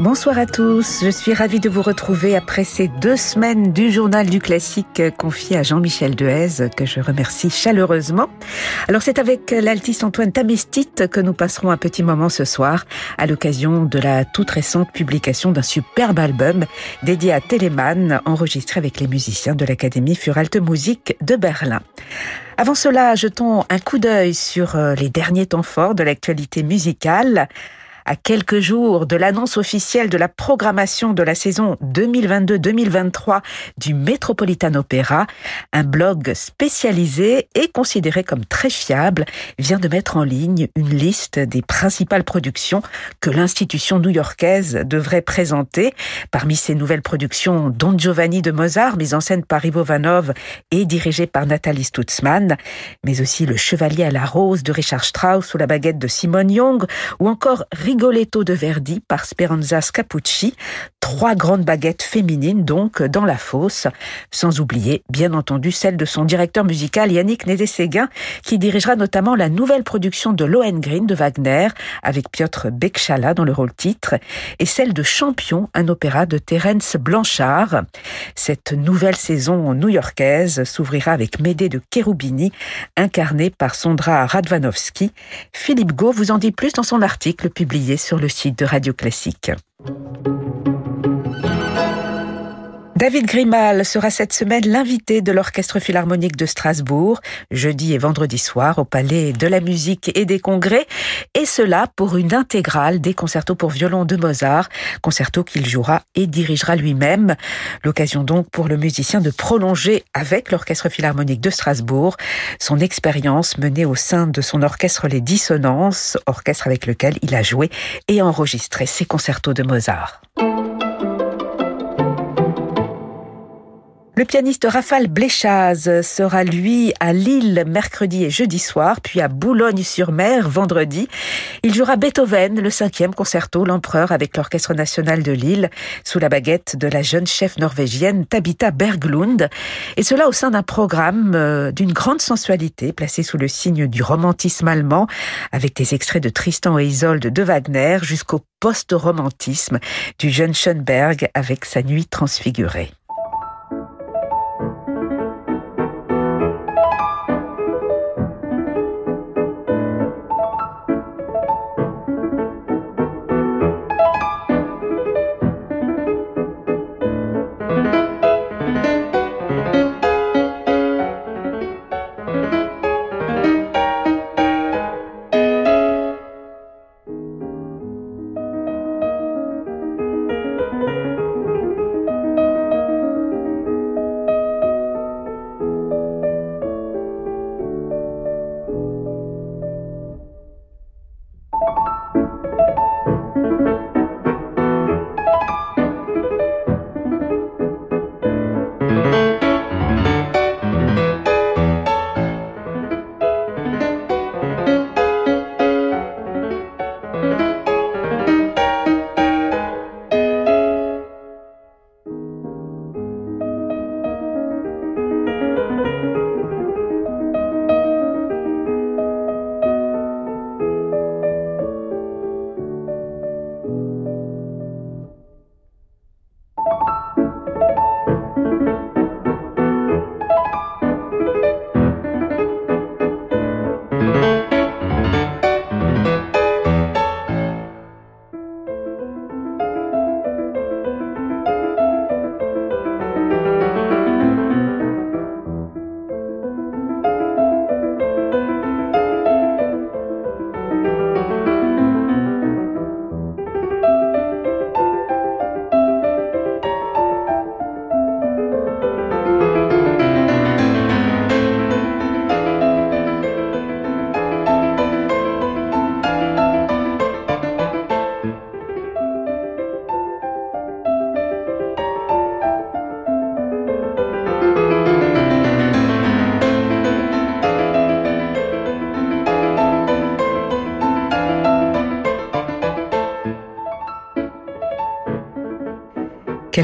Bonsoir à tous, je suis ravie de vous retrouver après ces deux semaines du journal du classique confié à Jean-Michel Dehaze, que je remercie chaleureusement. Alors c'est avec l'altiste Antoine Tamestite que nous passerons un petit moment ce soir à l'occasion de la toute récente publication d'un superbe album dédié à Telemann, enregistré avec les musiciens de l'Académie Furalte Musik de Berlin. Avant cela, jetons un coup d'œil sur euh, les derniers temps forts de l'actualité musicale à quelques jours de l'annonce officielle de la programmation de la saison 2022-2023 du Metropolitan Opera, un blog spécialisé et considéré comme très fiable vient de mettre en ligne une liste des principales productions que l'institution new-yorkaise devrait présenter. Parmi ces nouvelles productions, Don Giovanni de Mozart, mise en scène par Ivo Vanov et dirigée par Nathalie Stutzmann, mais aussi Le Chevalier à la Rose de Richard Strauss ou La Baguette de Simone Young, ou encore Rigoletto de Verdi par Speranza Scapucci, trois grandes baguettes féminines donc dans la fosse, sans oublier bien entendu celle de son directeur musical Yannick Nédé-Séguin qui dirigera notamment la nouvelle production de Lohengrin de Wagner avec Piotr Bekchala dans le rôle titre et celle de Champion, un opéra de Terence Blanchard. Cette nouvelle saison new-yorkaise s'ouvrira avec Médée de Cherubini incarné par Sondra Radvanovski. Philippe Gau vous en dit plus dans son article publié sur le site de Radio Classique. David Grimal sera cette semaine l'invité de l'Orchestre Philharmonique de Strasbourg, jeudi et vendredi soir au Palais de la Musique et des Congrès, et cela pour une intégrale des concertos pour violon de Mozart, concerto qu'il jouera et dirigera lui-même. L'occasion donc pour le musicien de prolonger avec l'Orchestre Philharmonique de Strasbourg son expérience menée au sein de son orchestre Les Dissonances, orchestre avec lequel il a joué et enregistré ses concertos de Mozart. Le pianiste Raphaël Bléchaz sera lui à Lille mercredi et jeudi soir, puis à Boulogne-sur-Mer vendredi. Il jouera Beethoven, le cinquième concerto, l'empereur avec l'Orchestre national de Lille, sous la baguette de la jeune chef norvégienne Tabitha Berglund. Et cela au sein d'un programme euh, d'une grande sensualité, placé sous le signe du romantisme allemand, avec des extraits de Tristan et Isolde de Wagner jusqu'au post-romantisme du jeune Schoenberg avec sa nuit transfigurée.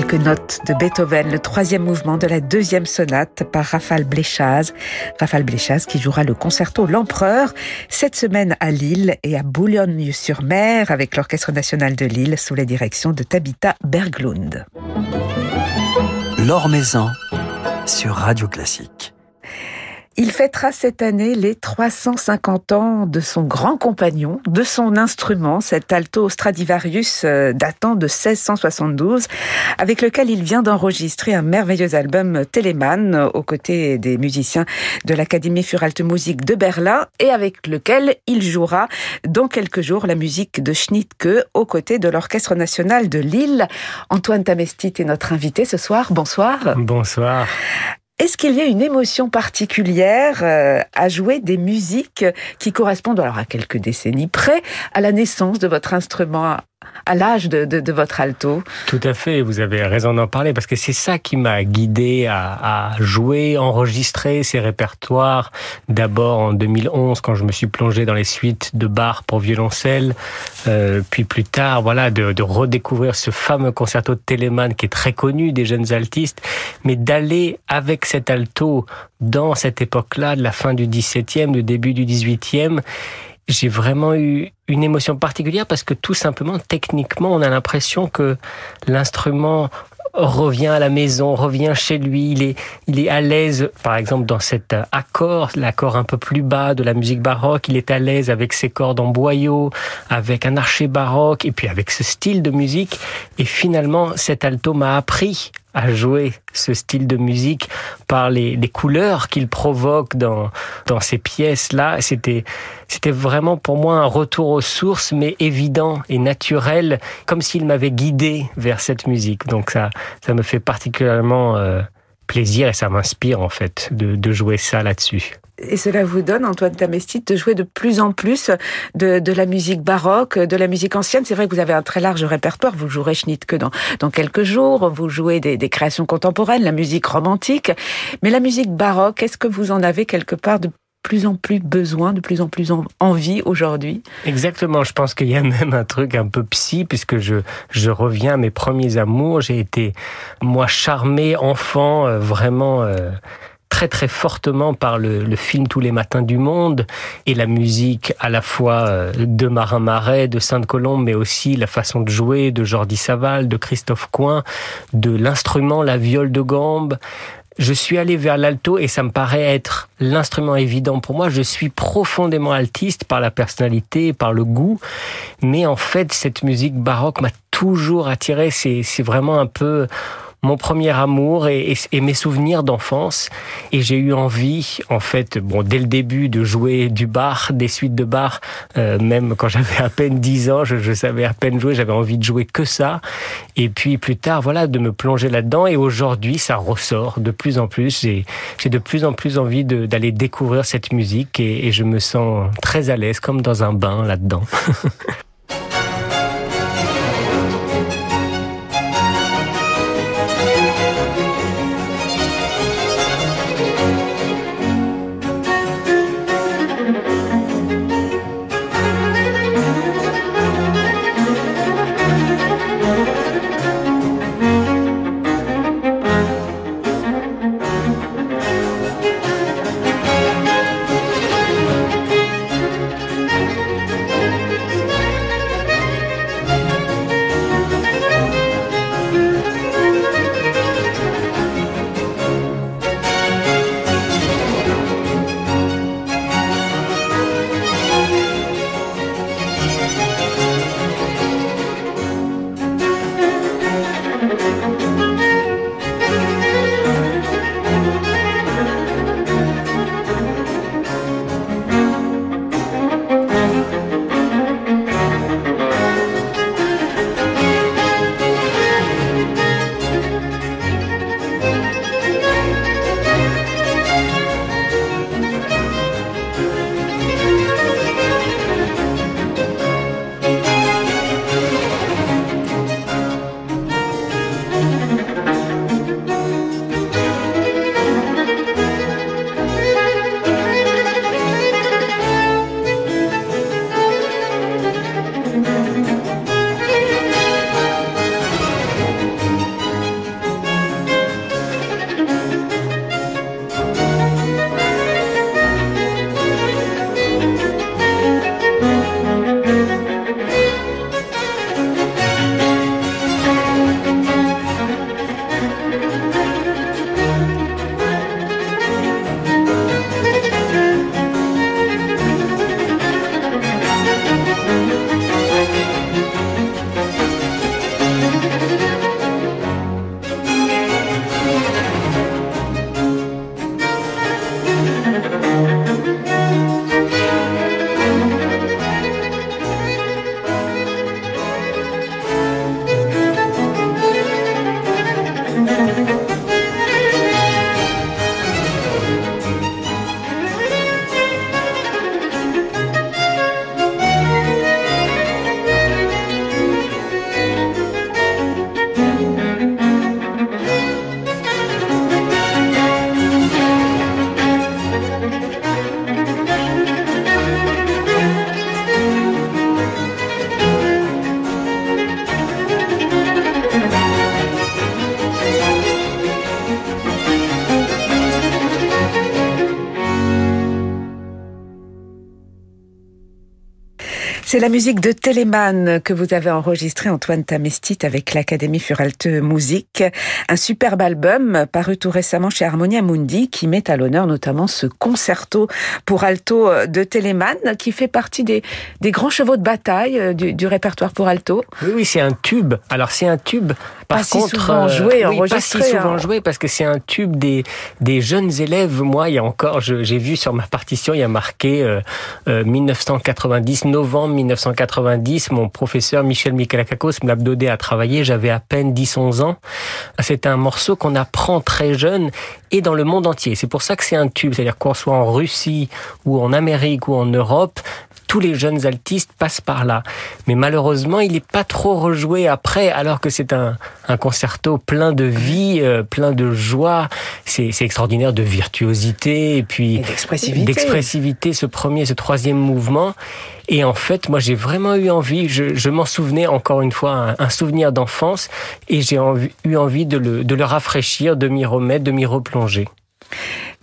Quelques notes de Beethoven, le troisième mouvement de la deuxième sonate par Raphaël Bléchaz. Raphaël Bléchaz qui jouera le concerto L'Empereur cette semaine à Lille et à Boulogne-sur-Mer avec l'Orchestre national de Lille sous la direction de Tabitha Berglund. L'Or sur Radio Classique. Il fêtera cette année les 350 ans de son grand compagnon, de son instrument, cet alto Stradivarius euh, datant de 1672, avec lequel il vient d'enregistrer un merveilleux album Telemann aux côtés des musiciens de l'Académie für Alte de Berlin et avec lequel il jouera dans quelques jours la musique de Schnittke aux côtés de l'Orchestre national de Lille. Antoine Tamestit est notre invité ce soir. Bonsoir. Bonsoir. Est-ce qu'il y a une émotion particulière euh, à jouer des musiques qui correspondent alors à quelques décennies près à la naissance de votre instrument? À l'âge de, de, de, votre alto. Tout à fait, vous avez raison d'en parler parce que c'est ça qui m'a guidé à, à, jouer, enregistrer ces répertoires. D'abord en 2011 quand je me suis plongé dans les suites de Bach pour violoncelle, euh, puis plus tard, voilà, de, de, redécouvrir ce fameux concerto de Telemann qui est très connu des jeunes altistes, mais d'aller avec cet alto dans cette époque-là, de la fin du 17e, du début du 18e, j'ai vraiment eu une émotion particulière parce que tout simplement, techniquement, on a l'impression que l'instrument revient à la maison, revient chez lui, il est, il est à l'aise, par exemple, dans cet accord, l'accord un peu plus bas de la musique baroque, il est à l'aise avec ses cordes en boyau, avec un archer baroque, et puis avec ce style de musique. Et finalement, cet alto m'a appris à jouer ce style de musique par les, les couleurs qu'il provoque dans, dans ces pièces-là. C'était, c'était vraiment pour moi un retour aux sources, mais évident et naturel, comme s'il m'avait guidé vers cette musique. Donc ça, ça me fait particulièrement euh, plaisir et ça m'inspire en fait de, jouer ça là-dessus. Et cela vous donne, Antoine Tamestit, de jouer de plus en plus de, de la musique baroque, de la musique ancienne. C'est vrai que vous avez un très large répertoire. Vous jouerez Schnittke dans, dans quelques jours. Vous jouez des, des créations contemporaines, la musique romantique. Mais la musique baroque, est-ce que vous en avez quelque part de plus en plus besoin, de plus en plus en envie aujourd'hui. Exactement, je pense qu'il y a même un truc un peu psy, puisque je, je reviens à mes premiers amours. J'ai été, moi, charmé, enfant, euh, vraiment... Euh très très fortement par le, le, film Tous les matins du monde et la musique à la fois euh, de Marin Marais, de Sainte-Colombe, mais aussi la façon de jouer de Jordi Saval, de Christophe Coin, de l'instrument, la viole de gambe. Je suis allé vers l'alto et ça me paraît être l'instrument évident pour moi. Je suis profondément altiste par la personnalité, par le goût, mais en fait cette musique baroque m'a toujours attiré. C'est vraiment un peu mon premier amour et, mes souvenirs d'enfance. Et j'ai eu envie, en fait, bon, dès le début, de jouer du bar, des suites de bar. Euh, même quand j'avais à peine 10 ans, je, savais à peine jouer, j'avais envie de jouer que ça. Et puis plus tard, voilà, de me plonger là-dedans. Et aujourd'hui, ça ressort de plus en plus. J'ai de plus en plus envie d'aller découvrir cette musique et je me sens très à l'aise, comme dans un bain là-dedans. C'est la musique de Téléman que vous avez enregistrée, Antoine Tamestit, avec l'Académie Furalte Musique. Un superbe album paru tout récemment chez Harmonia Mundi qui met à l'honneur notamment ce concerto pour alto de Téléman qui fait partie des, grands chevaux de bataille euh, du, du répertoire pour alto. Oui, oui, c'est un tube. Alors c'est un tube par pas contre, si souvent joué, euh, oui, pas si enregistré. souvent hein. joué parce que c'est un tube des, des jeunes élèves. Moi, il y a encore, j'ai vu sur ma partition, il y a marqué euh, euh, 1990, novembre 1990. Mon professeur Michel Mikalakakos me l'a donné à travailler. J'avais à peine 10-11 ans. C'est un morceau qu'on apprend très jeune et dans le monde entier. C'est pour ça que c'est un tube. C'est-à-dire qu'on soit en Russie ou en Amérique ou en Europe, tous les jeunes altistes passent par là. Mais malheureusement, il n'est pas trop rejoué après, alors que c'est un, un concerto plein de vie, euh, plein de joie. C'est c'est extraordinaire de virtuosité et puis d'expressivité. d'expressivité, ce premier, ce troisième mouvement. Et en fait, moi, j'ai vraiment eu envie, je, je m'en souvenais encore une fois, un, un souvenir d'enfance, et j'ai eu envie de le, de le rafraîchir, de m'y remettre, de m'y replonger.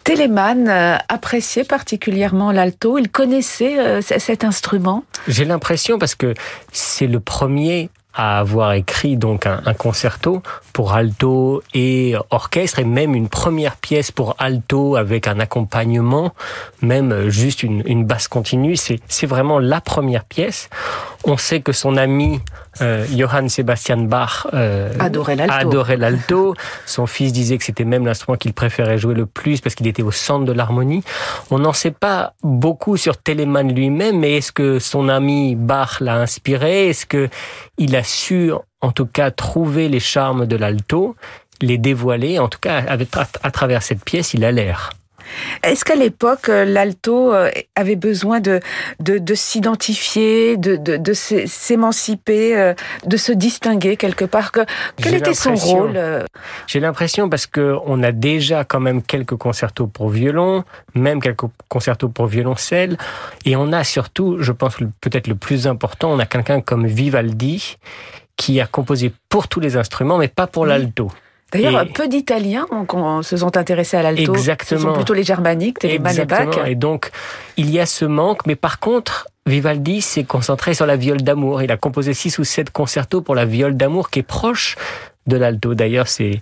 Téléman euh, appréciait particulièrement l'alto. Il connaissait euh, cet instrument. J'ai l'impression parce que c'est le premier à avoir écrit donc un, un concerto pour alto et orchestre et même une première pièce pour alto avec un accompagnement, même juste une, une basse continue. C'est c'est vraiment la première pièce. On sait que son ami euh, Johann Sebastian Bach euh, Adorait l'alto. adorait l'alto. Son fils disait que c'était même l'instrument qu'il préférait jouer le plus parce qu'il était au centre de l'harmonie. On n'en sait pas beaucoup sur Telemann lui-même, mais est-ce que son ami Bach l'a inspiré? Est-ce que il a en tout cas, trouver les charmes de l'alto, les dévoiler En tout cas, à, à travers cette pièce, il a l'air. Est-ce qu'à l'époque, euh, l'alto euh, avait besoin de, de, de s'identifier, de, de, de s'é- s'émanciper, euh, de se distinguer quelque part que, Quel était son rôle J'ai l'impression parce que on a déjà quand même quelques concertos pour violon, même quelques concertos pour violoncelle, et on a surtout, je pense peut-être le plus important, on a quelqu'un comme Vivaldi qui a composé pour tous les instruments, mais pas pour Oui. D'ailleurs, peu d'Italiens se sont intéressés à l'alto. Ce Exactement. sont plutôt les germaniques, Telemann et Bach. Et donc, il y a ce manque, mais par contre, Vivaldi s'est concentré sur la viole d'amour. Il a composé six ou sept concertos pour la viole d'amour qui est proche de l'alto. D'ailleurs, c'est,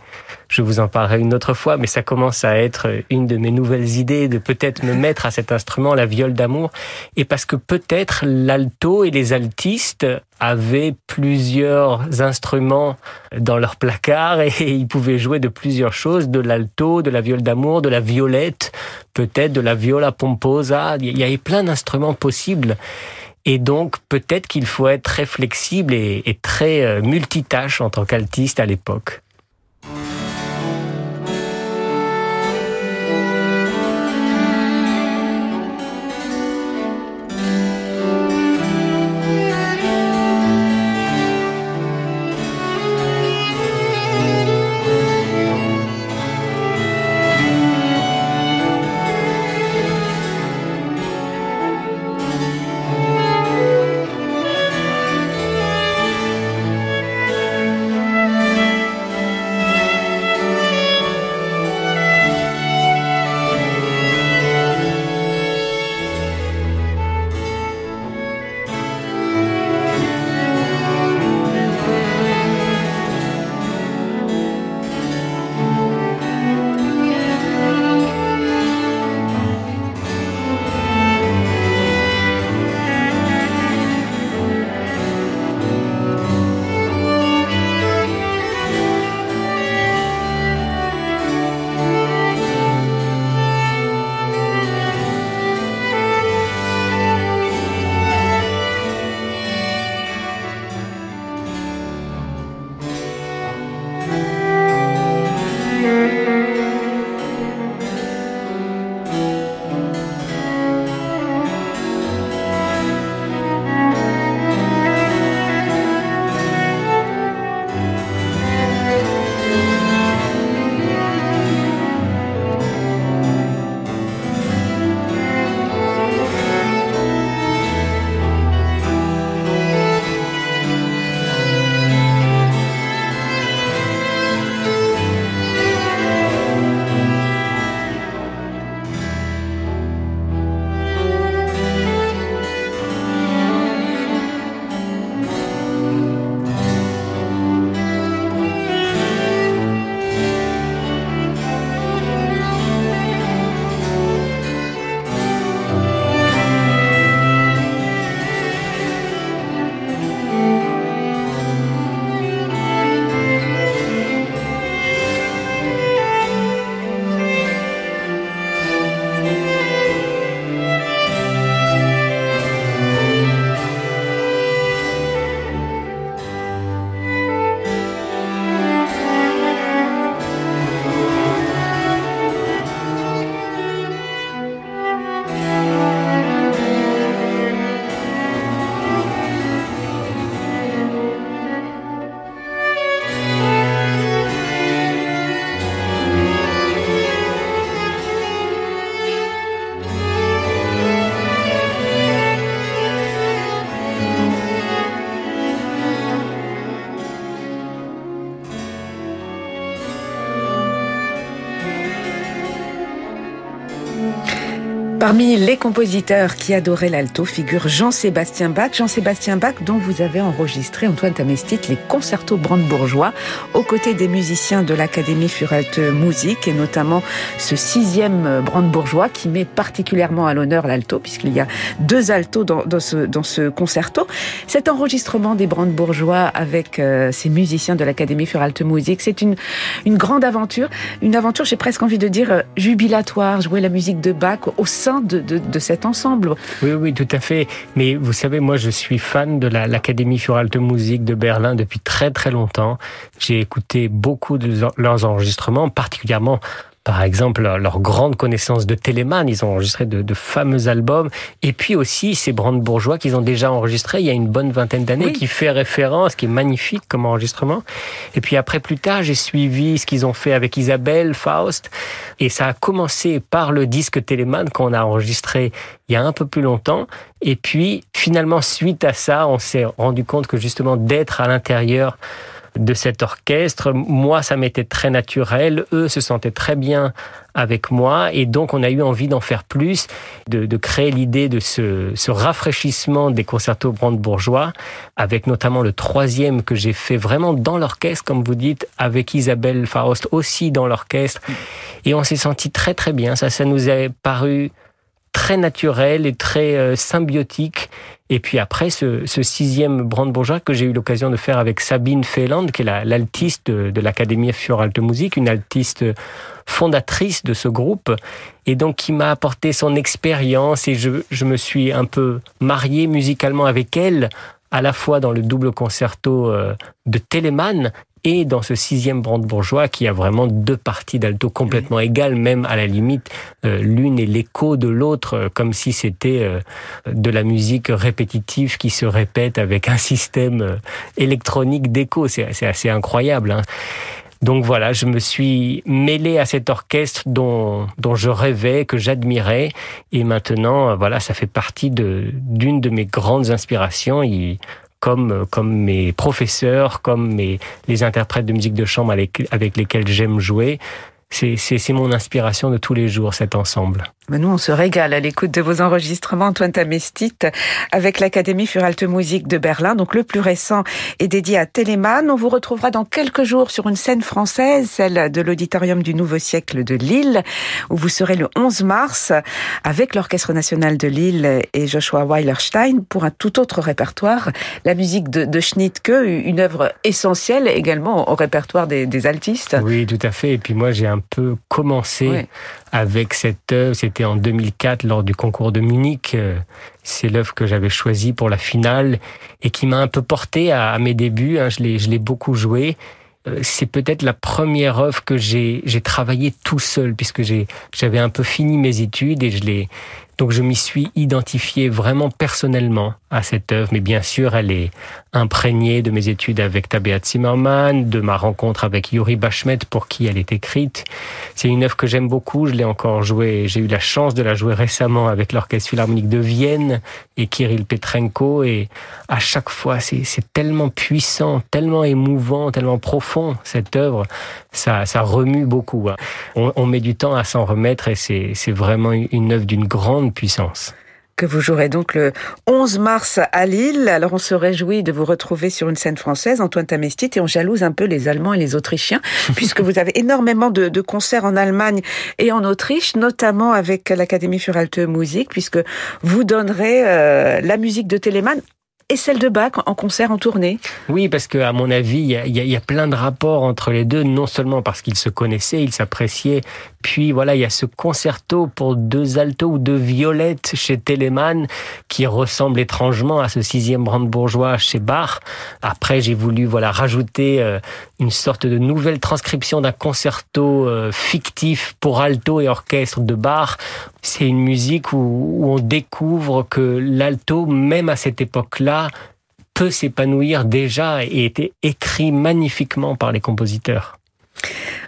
je vous en parlerai une autre fois, mais ça commence à être une de mes nouvelles idées de peut-être me mettre à cet instrument, la viole d'amour. Et parce que peut-être l'alto et les altistes avaient plusieurs instruments dans leur placard et ils pouvaient jouer de plusieurs choses, de l'alto, de la viole d'amour, de la violette, peut-être de la viola pomposa. Il y avait plein d'instruments possibles. Et donc, peut-être qu'il faut être très flexible et, très euh, multitâche en tant qu'altiste à l'époque. Parmi les compositeurs qui adoraient l'alto figure Jean-Sébastien Bach. Jean-Sébastien Bach dont vous avez enregistré, Antoine Tamestit, les concertos brandebourgeois aux côtés des musiciens de l'Académie Furalte Musique et notamment ce sixième brandebourgeois qui met particulièrement à l'honneur l'alto puisqu'il y a deux altos dans, ce, dans ce concerto. Cet enregistrement des brandebourgeois avec euh, ces musiciens de l'Académie Furalte Musique, c'est une, une grande aventure. Une aventure, j'ai presque envie de dire, euh, jubilatoire, jouer la musique de Bach au sein de, cet ensemble. Oui, oui, tout à fait. Mais vous savez, moi, je suis fan de l'Académie für Alte Musik de Berlin depuis très très longtemps. J'ai écouté beaucoup de leurs enregistrements, particulièrement par exemple leur grande connaissance de Telemann, ils ont enregistré de, de fameux albums, et puis aussi ces brandebourgeois qu'ils ont déjà enregistrés il y a une bonne vingtaine d'années, qui fait référence, qui est magnifique comme enregistrement. Et puis après, plus tard, j'ai suivi ce qu'ils ont fait avec Isabelle, Faust, et ça a commencé par le disque Telemann qu'on a enregistré il y a un peu plus longtemps, et puis finalement, suite à ça, on s'est rendu compte que justement d'être à l'intérieur de cet orchestre. Moi, ça m'était très naturel. Eux se sentaient très bien avec moi. Et donc, on a eu envie d'en faire plus, de, créer l'idée de ce, rafraîchissement des concertos brandebourgeois, avec notamment le troisième que j'ai fait vraiment dans l'orchestre, comme vous dites, avec Isabelle Faust aussi dans l'orchestre. Et on s'est senti très, très bien. Ça, ça nous a paru très naturel et très euh, symbiotique. Et puis après, ce, ce sixième brandebourgeois que j'ai eu l'occasion de faire avec Sabine Feyland, qui est l'altiste de, l'Académie Fior Alte Musique, une altiste fondatrice de ce groupe, et donc qui m'a apporté son expérience, et je, je me suis un peu marié musicalement avec elle, à la fois dans le double concerto euh, de Telemann et dans ce sixième brandebourgeois qui a vraiment deux parties d'alto complètement égales, même à la limite, euh, l'une est l'écho de l'autre, euh, comme si c'était euh, de la musique répétitive qui se répète avec un système électronique d'écho. C'est assez incroyable. Hein. Donc voilà, je me suis mêlé à cet orchestre dont, dont je rêvais, que j'admirais, et maintenant, voilà, ça fait partie d'une de, mes grandes inspirations comme, comme mes professeurs, comme mes, les interprètes de musique de chambre avec, avec lesquels j'aime jouer. C'est mon inspiration de tous les jours, cet ensemble. Nous, on se régale à l'écoute de vos enregistrements, Antoine Tamestit, avec l'Académie für Alte Musik de Berlin. Donc, le plus récent est dédié à Telemann. On vous retrouvera dans quelques jours sur une scène française, celle de l'Auditorium du Nouveau Siècle de Lille, où vous serez le 11 mars avec l'Orchestre National de Lille et Joshua Weilerstein pour un tout autre répertoire, la musique de, de Schnittke, une œuvre essentielle également au répertoire des, des altistes. Oui, tout à fait. Et puis moi, j'ai un peu commencé avec cette œuvre. En 2004 lors du concours de Munich. Euh, c'est l'œuvre que j'avais choisie pour la finale et qui m'a un peu porté à, mes débuts. Hein. Je l'ai, beaucoup joué. Euh, c'est peut-être la première œuvre que j'ai, j'ai travaillé tout seul puisque j'avais un peu fini mes études et je l'ai, donc je m'y suis identifié vraiment personnellement à cette œuvre, mais bien sûr elle est imprégnée de mes études avec Tabea Zimmermann, de ma rencontre avec Yuri Bashmet pour qui elle est écrite. C'est une œuvre que j'aime beaucoup, je l'ai encore jouée, j'ai eu la chance de la jouer récemment avec l'Orchestre Philharmonique de Vienne et Kirill Petrenko. Et à chaque fois c'est tellement puissant, tellement émouvant, tellement profond cette œuvre, ça, ça remue beaucoup. Hein. On, on met du temps à s'en remettre et c'est vraiment une œuvre d'une grande puissance que vous jouerez donc le 11 mars à Lille. Alors on se réjouit de vous retrouver sur une scène française, Antoine Tamestit, et on jalouse un peu les Allemands et les Autrichiens, puisque vous avez énormément de, concerts en Allemagne et en Autriche, notamment avec l'Académie für Alte Musik, puisque vous donnerez euh, la musique de Telemann et celle de Bach en concert, en tournée. Oui, parce que à mon avis, il y a, plein de rapports entre les deux, non seulement parce qu'ils se connaissaient, ils s'appréciaient, puis voilà, il y a ce concerto pour deux altos ou deux violettes chez Telemann qui ressemble étrangement à ce sixième brandebourgeois chez Bach. Après, j'ai voulu voilà rajouter euh, une sorte de nouvelle transcription d'un concerto euh, fictif pour alto et orchestre de Bach. C'est une musique où on découvre que l'alto, même à cette époque-là, peut s'épanouir déjà et était écrit magnifiquement par les compositeurs.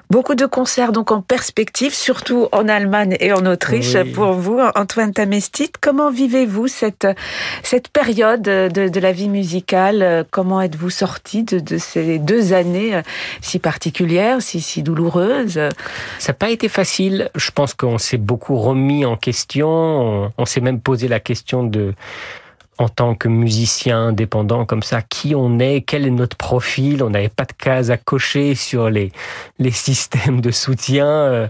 Beaucoup de concerts donc en perspective, surtout en Allemagne et en Autriche pour vous, Antoine Tamestit. Comment vivez-vous cette, cette période de, de la vie musicale? Comment êtes-vous sorti de, de, ces deux années si particulières, si, si douloureuses? Ça n'a pas été facile. Je pense qu'on s'est beaucoup remis en question. On, on s'est même posé la question de en tant que musicien indépendant comme ça, qui on est, quel est notre profil. On n'avait pas de cases à cocher sur les, les systèmes de soutien. Euh,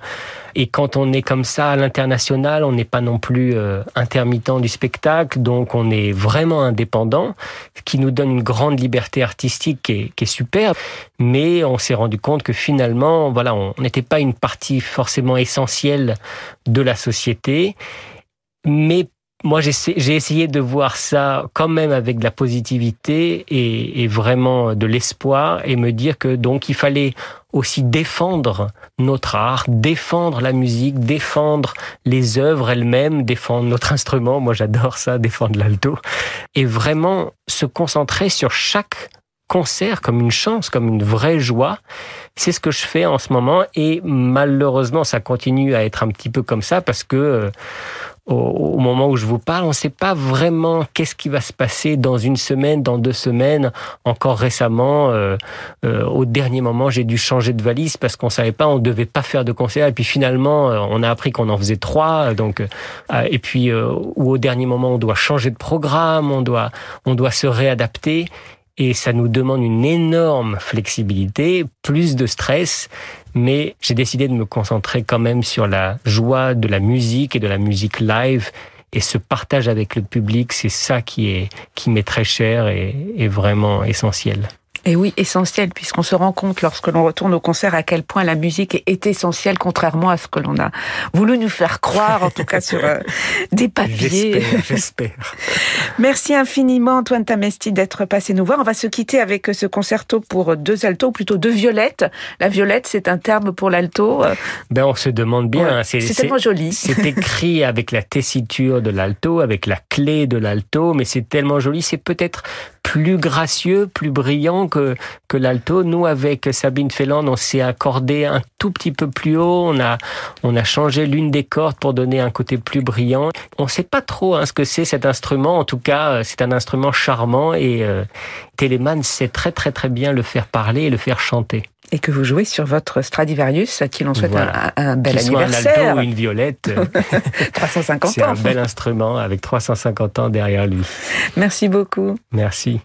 et quand on est comme ça à l'international, on n'est pas non plus euh, intermittent du spectacle, donc on est vraiment indépendant, ce qui nous donne une grande liberté artistique qui est, qui est super. Mais on s'est rendu compte que finalement, voilà, on n'était pas une partie forcément essentielle de la société. Mais moi, j'ai essayé de voir ça quand même avec de la positivité et, et vraiment de l'espoir et me dire que donc il fallait aussi défendre notre art, défendre la musique, défendre les œuvres elles-mêmes, défendre notre instrument. Moi, j'adore ça, défendre l'alto. Et vraiment se concentrer sur chaque concert comme une chance, comme une vraie joie. C'est ce que je fais en ce moment et malheureusement ça continue à être un petit peu comme ça parce que euh, au, moment où je vous parle, on ne sait pas vraiment qu'est-ce qui va se passer dans une semaine, dans deux semaines. Encore récemment, euh, euh, au dernier moment, j'ai dû changer de valise parce qu'on savait pas, on devait pas faire de concert. Et puis finalement, euh, on a appris qu'on en faisait trois. Donc, et puis ou au dernier moment, on doit changer de programme, on doit, on doit se réadapter. Et ça nous demande une énorme flexibilité, plus de stress mais j'ai décidé de me concentrer quand même sur la joie de la musique et de la musique live et ce partage avec le public, c'est ça qui est qui m'est très cher et, et vraiment essentiel. Et oui, essentiel, puisqu'on se rend compte lorsque l'on retourne au concert à quel point la musique est essentielle, contrairement à ce que l'on a voulu nous faire croire, en tout cas sur euh, des papiers. J'espère. Merci infiniment, Antoine Tamesti, d'être passé nous voir. On va se quitter avec ce concerto pour deux altos, ou plutôt deux violettes. La violette, c'est un terme pour l'alto. Ben, on se demande bien. Ouais, c'est tellement joli. C'est écrit avec la tessiture de l'alto, avec la clé de l'alto, mais c'est tellement joli. C'est peut-être plus gracieux, plus brillant que, que l'alto. Nous, avec Sabine Felland, on s'est accordé un tout petit peu plus haut. On a, on a changé l'une des cordes pour donner un côté plus brillant. On ne sait pas trop hein, ce que c'est cet instrument. En tout cas, euh, c'est un instrument charmant et euh, Telemann sait très très très bien le faire parler et le faire chanter et que vous jouez sur votre Stradivarius, à qui l'on souhaite voilà. un, un, bel Qu'il anniversaire. Soit un alto ou une violette. 350 C'est ans. un bel instrument avec 350 ans derrière lui. Merci beaucoup. Merci.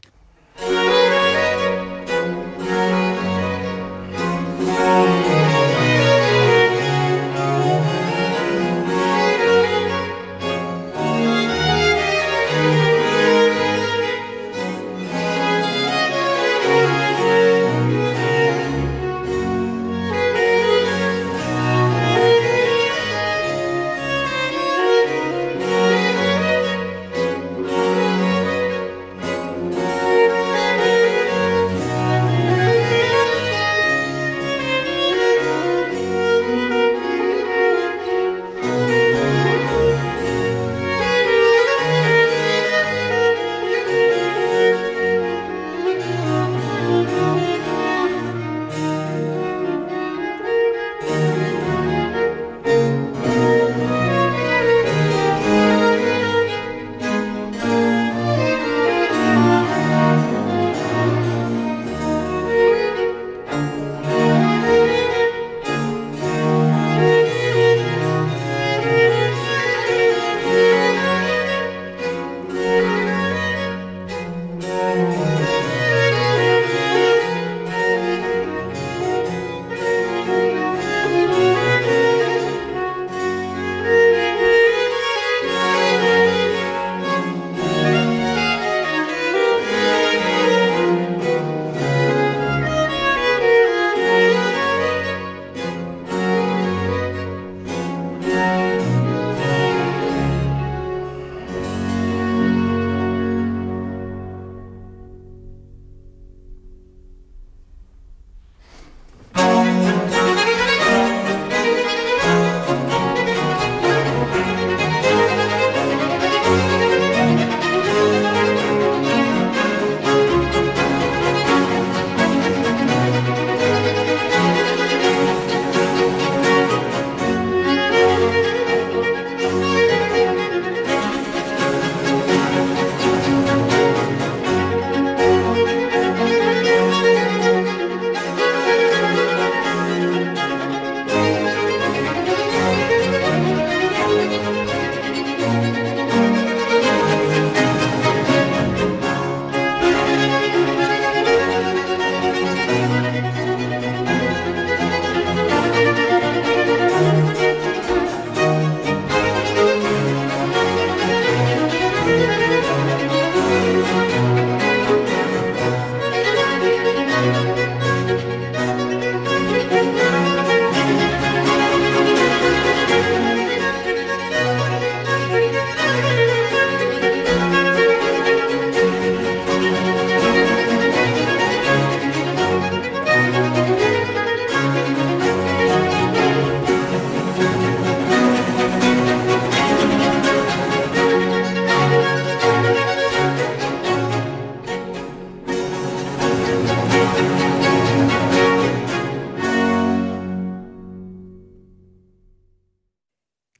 Thank you.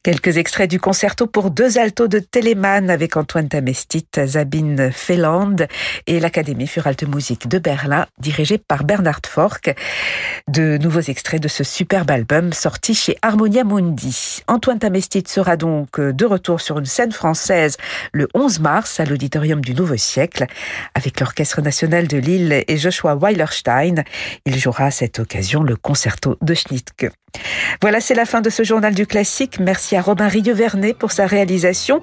Quelques extraits du concerto pour deux altos de Telemann avec Antoine Tamestit, Sabine Feland et l'Académie für Alte Musik de Berlin, dirigée par Bernard Fork. De nouveaux extraits de ce superbe album sorti chez Harmonia Mundi. Antoine Tamestit sera donc de retour sur une scène française le 11 mars à l'Auditorium du Nouveau Siècle avec l'Orchestre National de Lille et Joshua Weilerstein. Il jouera à cette occasion le concerto de Schnittke. Voilà, c'est la fin de ce journal du classique. Merci à Robin Rieux-Vernet pour sa réalisation.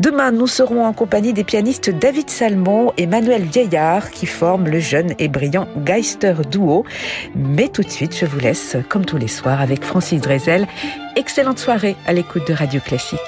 Demain, nous serons en compagnie des pianistes David Salmon et Manuel Vieillard qui forment le jeune et brillant Geister Duo. Mais tout de suite, je vous laisse, comme tous les soirs, avec Francis Drezel. Excellente soirée à l'écoute de Radio Classique.